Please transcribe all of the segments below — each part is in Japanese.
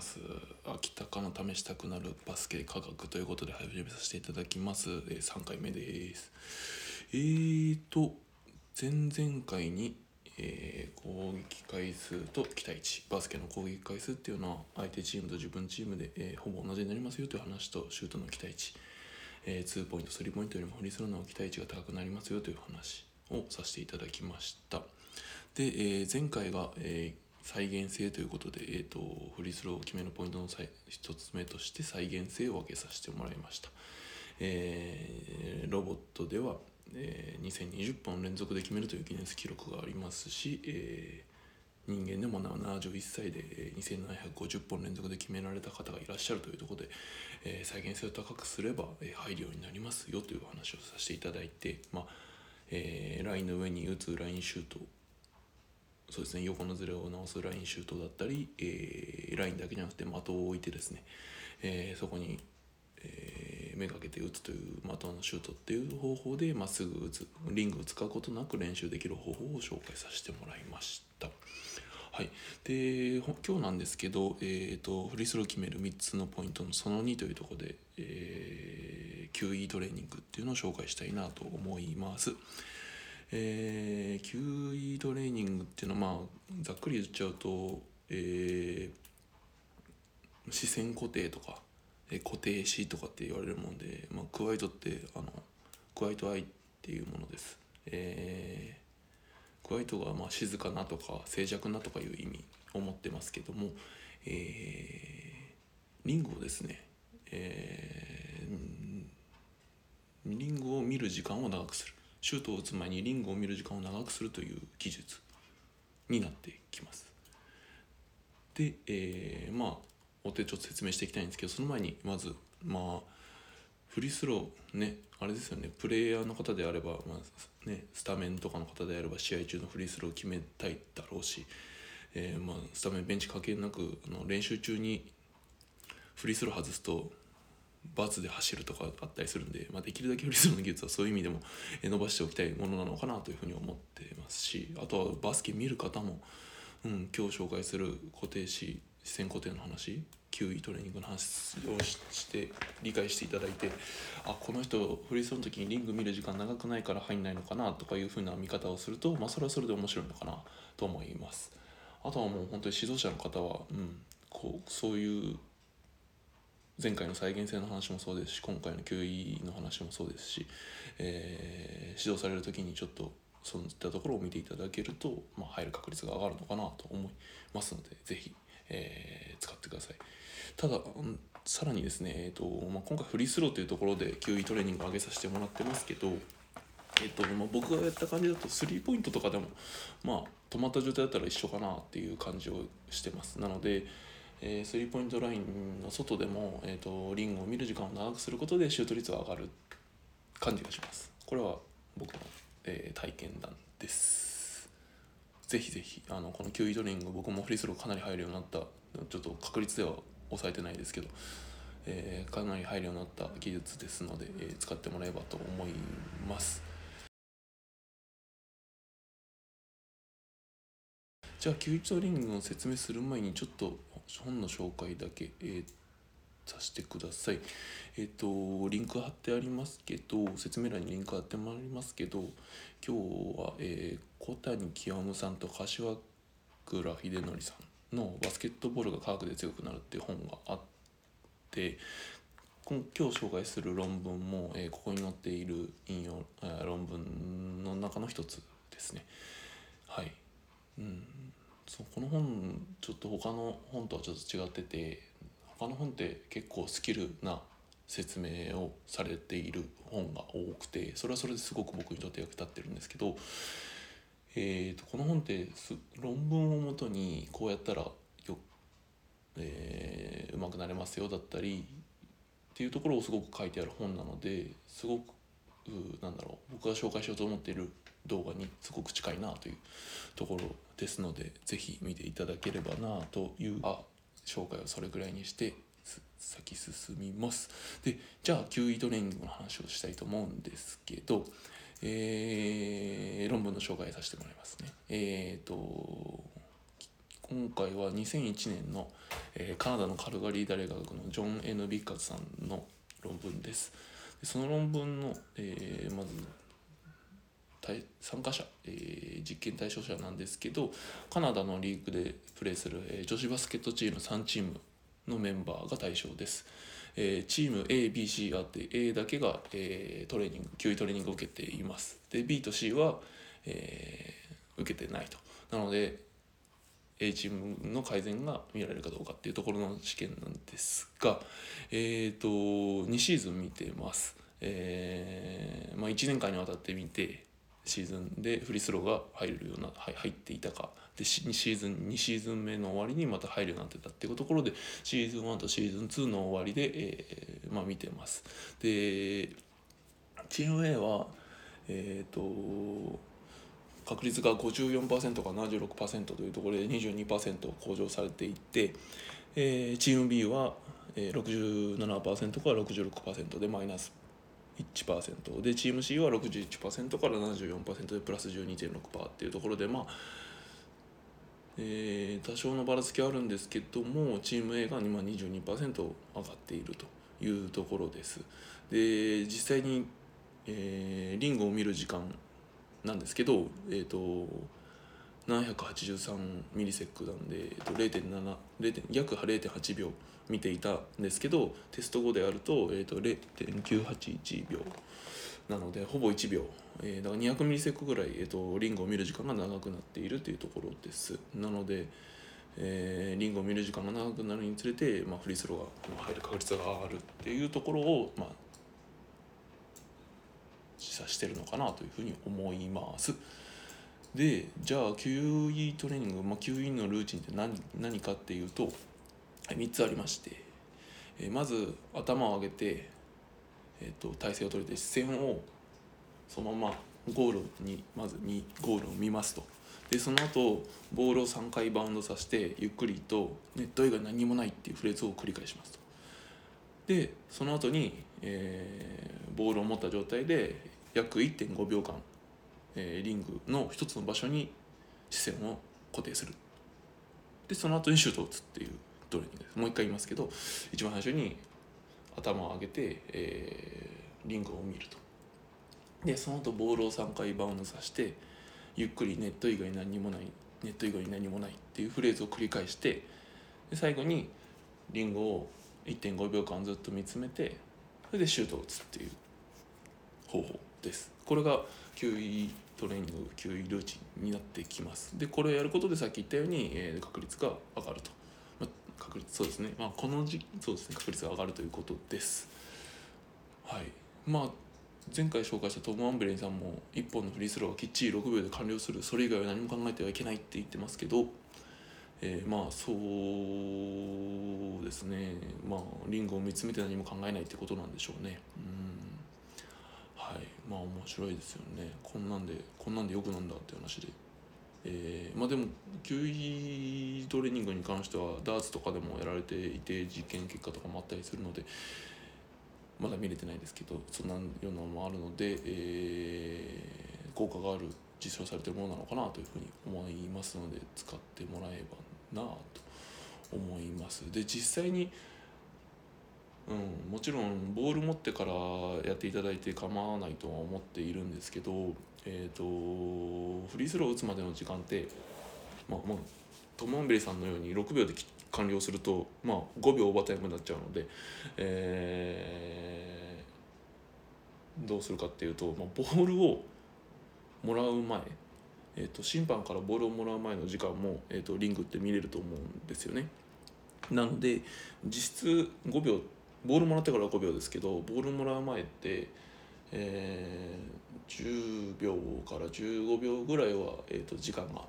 ます。秋田かの試したくなるバスケ科学ということで始めさせていただきます、えー、3回目です。えーと前々回に、えー攻撃回数と期待値バスケの攻撃回数っていうのは相手チームと自分チームで、えーほぼ同じになりますよという話とシュートの期待値、えー、2ポイント3ポイントよりもフリースローの期待値が高くなりますよという話をさせていただきました。で、えー前回が、えー再現性ということで、えー、とフリースローを決めるポイントのさい一つ目として再現性を分けさせてもらいました、えーロボットでは、えー2020本連続で決めるというギネス記録がありますし、えー人間でも71歳で2750本連続で決められた方がいらっしゃるというところで、えー再現性を高くすれば、えー入るようになりますよという話をさせていただいて、まあえーラインの上に打つラインシュートそうですね横のズレを直すラインシュートだったり、えーラインだけじゃなくて的を置いてですね、えーそこに、えーめがけて打つという的のシュートっていう方法でまっすぐ打つリングを使うことなく練習できる方法を紹介させてもらいました。はい、で今日なんですけど、えー、とフリースロー決める3つのポイントのその2というところで、えー QE トレーニングっていうのを紹介したいなと思います。えー QE トレーニングっていうのはまあざっくり言っちゃうと、えー視線固定とか、えー固定視とかって言われるもんで、まあ、クワイトってあのクワイトアイっていうものです。えークワイトがまあ静かなとか静寂なとかいう意味を持ってますけども、えーリングをですね、えーリングを見る時間を長くするシュートを打つ前にリングを見る時間を長くするという技術になってきます。で、えーまあお手ちょっと説明していきたいんですけどその前にまずまあフリースローねあれですよねプレイヤーの方であれば、まあね、スタメンとかの方であれば試合中のフリースローを決めたいだろうし、えーまあ、スタメンベンチ関係なくあの練習中にフリースロー外すとバツで走るとかあったりするんで、まあ、できるだけフリースローの技術はそういう意味でも伸ばしておきたいものなのかなというふうに思ってますしあとはバスケ見る方も、うん、今日紹介する固定視視線固定の話 QE トレーニングの話をしして理解していただいてあこの人フリースローの時にリング見る時間長くないから入んないのかなとかいうふうな見方をすると、まあ、それはそれで面白いのかなと思います。あとはもう本当に指導者の方は、うん、こうそういう前回の再現性の話もそうですし今回の QE の話もそうですし、えー指導される時にちょっとそういったところを見ていただけると、まあ、入る確率が上がるのかなと思いますのでぜひ、えー使ってください。ただ、さらにですね、えーとまあ、今回フリースローというところで QE トレーニングを上げさせてもらってますけど、えっとまあ、僕がやった感じだとスリーポイントとかでもまあ止まった状態だったら一緒かなっていう感じをしてますなので、えースリーポイントラインの外でも、えー、とリングを見る時間を長くすることでシュート率が上がる感じがします。これは僕の、えー体験談です。ぜひぜひあのこの9位トレーニング僕もフリースローかなり入るようになった。ちょっと確率では抑えてないですけど、えーかなり入るようになった技術ですので、えー使ってもらえばと思います。じゃあ9位トレーニングを説明する前にちょっと本の紹介だけ、えーさせてください。えっ、とリンク貼ってありますけど説明欄にリンク貼ってもありますけど今日は、えー小谷清さんと柏倉秀則さんの「バスケットボールが科学で強くなる」っていう本があって今日紹介する論文も、えーここに載っている引用あー論文の中の一つですね。はい、うん、そうこの本ちょっと他の本とはちょっと違ってて他の本って結構スキルな説明をされている本が多くてそれはそれですごく僕にとって役立ってるんですけど、えー、とこの本って論文をもとにこうやったらよ、えー、うまくなれますよだったりっていうところをすごく書いてある本なのですごくなんだろう僕が紹介しようと思っている動画にすごく近いなというところですのでぜひ見ていただければなというあ紹介をそれぐらいにして先進みます。でじゃあ QE トレーニングの話をしたいと思うんですけどえー論文の紹介させてもらいますね。えっ、と今回は2001年の、えー、カナダのカルガリー大学のジョン・ N・ ビッカツさんの論文です。その論文の、えー、まず参加者、えー、実験対象者なんですけどカナダのリーグでプレーする、えー、女子バスケットチーム3チームのメンバーが対象です。えー、チーム ABC があって A だけが、えー、トレーニング球威トレーニングを受けています。で B と C は、えー、受けてないと。なので A チームの改善が見られるかどうかっていうところの試験なんですが、えーと、2シーズン見てます。えーまあ、1年間にわたって見てシーズンでフリースローが入るような入っていたかで2シーズン2シーズン目の終わりにまた入るようになってたっていうところでシーズン1とシーズン2の終わりで、えーまあ、見てます。でチーム A はえっ、ー、と確率が54%から76%というところで22%向上されていて、えー、チーム B は67%から66%でマイナス1%でチーム C は61%から74%でプラス12.6%っていうところでまあえー、多少のばらつきあるんですけどもチーム A が今22%上がっているというところです。で実際に、えー、リングを見る時間なんですけど、えーと、783ミリセックなんで、えーと、0.7 0. 約0.8秒見ていたんですけどテスト後であると,、えーと、0.981秒なのでほぼ1秒、えー、だから200ミリセックぐらい、えー、とリングを見る時間が長くなっているというところですなので、えー、リングを見る時間が長くなるにつれて、まあ、フリースローが入る確率が上がるっていうところを、まあ、示唆してるのかなというふうに思います。でじゃあ QE トレーニング、まあ、QE のルーチンって何何かっていうと3つありまして、え、まず頭を上げて、えーと、体勢を取れて視線をそのままゴールにまずにゴールを見ますとでその後ボールを3回バウンドさせてゆっくりとネット以外何もないっていうフレーズを繰り返しますとでその後に、えー、ボールを持った状態で約1.5秒間、えー、リングの一つの場所に視線を固定する。でその後にシュートを打つっていうトレーニングです。もう一回言いますけど一番最初に頭を上げて、えー、リングを見ると。でその後ボールを3回バウンドさせてゆっくりネット以外何にもないネット以外に何もないっていうフレーズを繰り返してで最後にリングを1.5秒間ずっと見つめてそれでシュートを打つっていう方法です。これが QE トレーニング QE ルーチンになってきます。でこれをやることでさっき言ったように、えー、確率が上がると、まあ、確率そうですね。まあこの時そうですね。確率が上がるということです。はい。まあ前回紹介したトム・アンブレンさんも1本のフリースローはきっちり6秒で完了する。それ以外は何も考えてはいけないって言ってますけど、えー、まあそうですね。まあリングを見つめて何も考えないってことなんでしょうね。うん。はい。まあ面白いですよね。こんなんでこんなんでよくなんだって話で。えー、まあでも球威トレーニングに関してはダーツとかでもやられていて実験結果とかもあったりするのでまだ見れてないですけどそんなようなのもあるので、えー、効果がある実証されてるものなのかなというふうに思いますので使ってもらえばなと思います。で実際にうん、もちろんボール持ってからやっていただいて構わないとは思っているんですけど、えーと、フリースロー打つまでの時間って、まあまあ、トム・アンベリさんのように6秒で完了すると、まあ、5秒オーバータイムになっちゃうので、えー、どうするかっていうと、まあ、ボールをもらう前、えーと、審判からボールをもらう前の時間も、えーとリングって見れると思うんですよね。なので実質5秒ボールもらってから5秒ですけどボールもらう前って、えー、10秒から15秒ぐらいは、えーと、時間が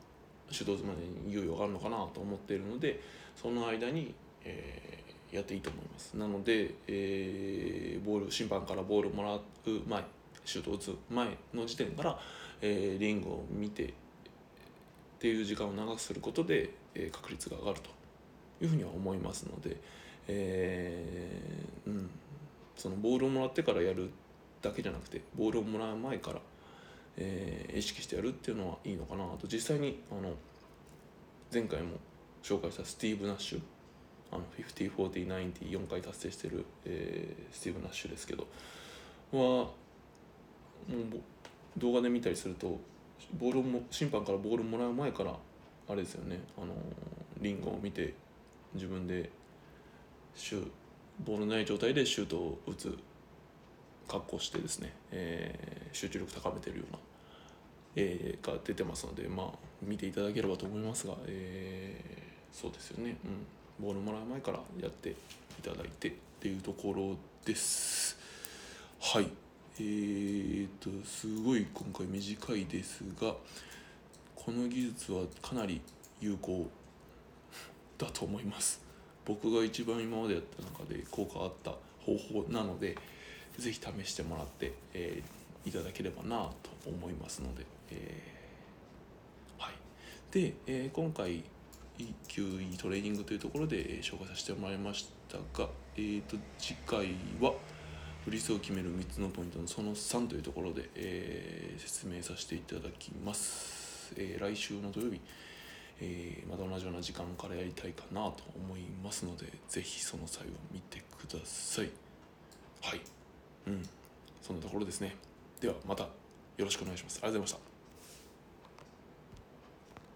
手動までに猶予があるのかなと思っているのでその間に、えー、やっていいと思いますなので、えー、ボール審判からボールもらう前シュートを打つ前の時点から、えー、リングを見てっていう時間を長くすることで、えー、確率が上がるというふうには思いますので。えー、うん、そのボールをもらってからやるだけじゃなくてボールをもらう前から、えー、意識してやるっていうのはいいのかなと実際にあの前回も紹介したスティーブ・ナッシュあの504090 4回達成してる、えー、スティーブ・ナッシュですけどは動画で見たりするとボールも審判からボールもらう前からあれですよねあのリングを見て自分でシュボールない状態でシュートを打つ格好してですね、えー、集中力高めてるような絵が出てますのでまあ見ていただければと思いますが、えー、そうですよね、うん、ボールもらう前からやっていただいてっていうところです。はい。えーとすごい今回短いですがこの技術はかなり有効だと思います。僕が一番今までやった中で効果あった方法なので是非試してもらって、えー、いただければなと思いますので、えー、はい。で、えー、今回 EQE トレーニングというところで、紹介させてもらいましたが、えーと、次回はフリースを決める3つのポイントのその3というところで、え説明させていただきます、え来週の土曜日えー、また同じような時間からやりたいかなと思いますので是非その際は見てください。はい。うん。そんなところですね。ではまたよろしくお願いします。ありがとうございました。